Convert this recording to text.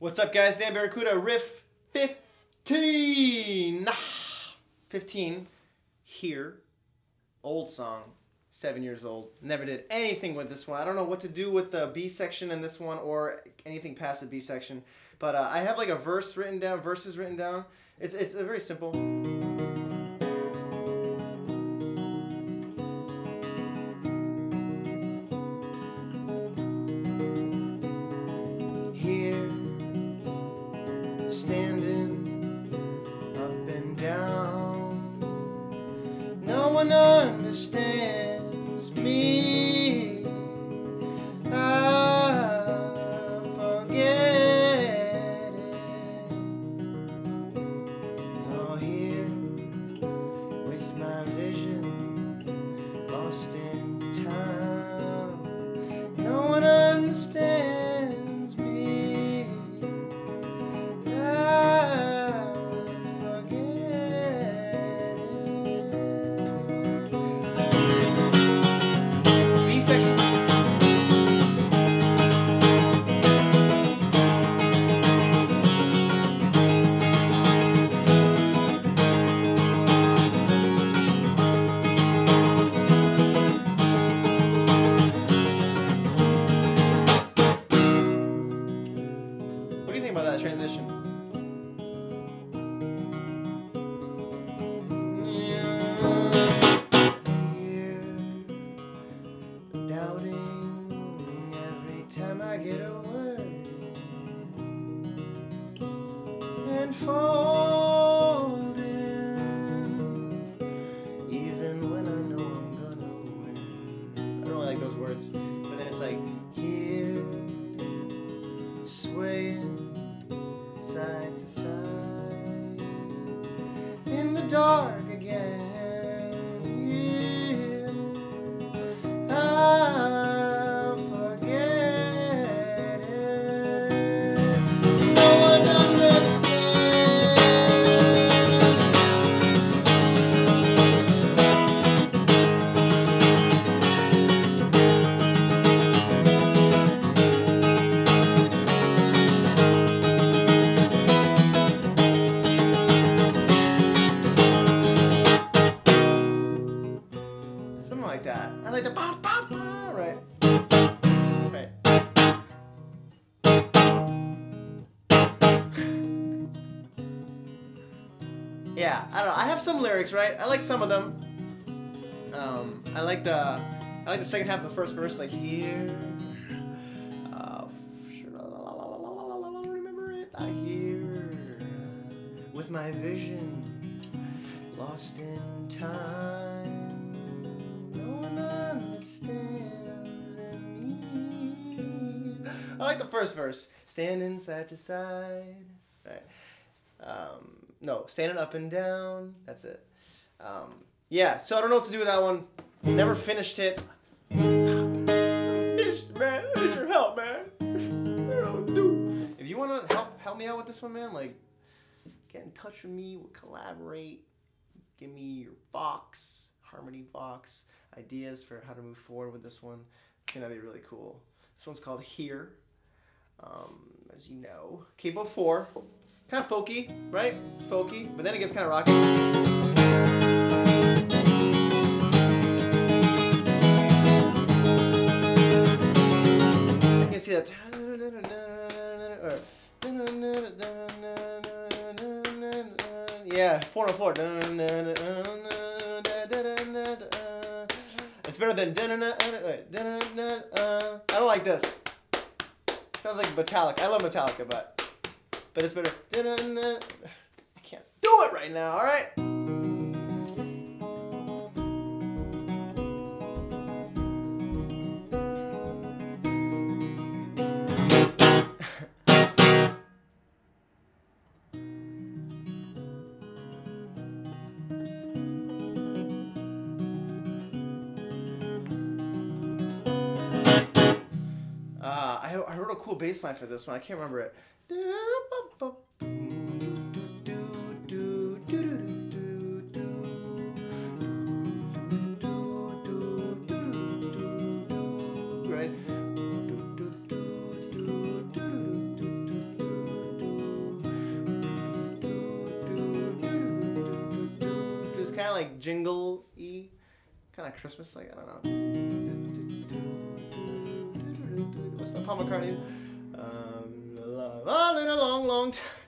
What's up, guys? Dan Barracuda, riff 15. 15 here. Old song, seven years old. Never did anything with this one. I don't know what to do with the B section in this one or anything past the B section. But uh, I have like a verse written down, verses written down. It's, it's very simple. Standing up and down. No one understands me. And folding even when I know I'm gonna win. I don't like those words, but then it's like here swaying side to side. In the dark I like the ba ba, right? Right. Yeah, I don't know. I have some lyrics, right? I like some of them. Um, I like the, I like the second half of the first verse, like here. Uh, remember it? I hear with my vision lost in time. I like the first verse. Standing side to side. Right. Um, no, standing up and down. That's it. Um, yeah, so I don't know what to do with that one. Never finished it. Finished, man. I need your help, man. If you want to help help me out with this one, man, like get in touch with me. We'll collaborate. Give me your box, Harmony box, ideas for how to move forward with this one. I think that'd be really cool. This one's called Here. Um, as you know, capo 4. Kind of folky, right? It's folky, but then it gets kind of rocky. Can see that. Yeah, four on floor. It's better than. I don't like this. Sounds like Metallica. I love Metallica, but but it's better. I can't do it right now. All right. I, I wrote a cool bass line for this one. I can't remember it. Right? It's kind of like jingle-y, kind of Christmas-like, I don't know. That Paul McCartney? Um, a long, long time.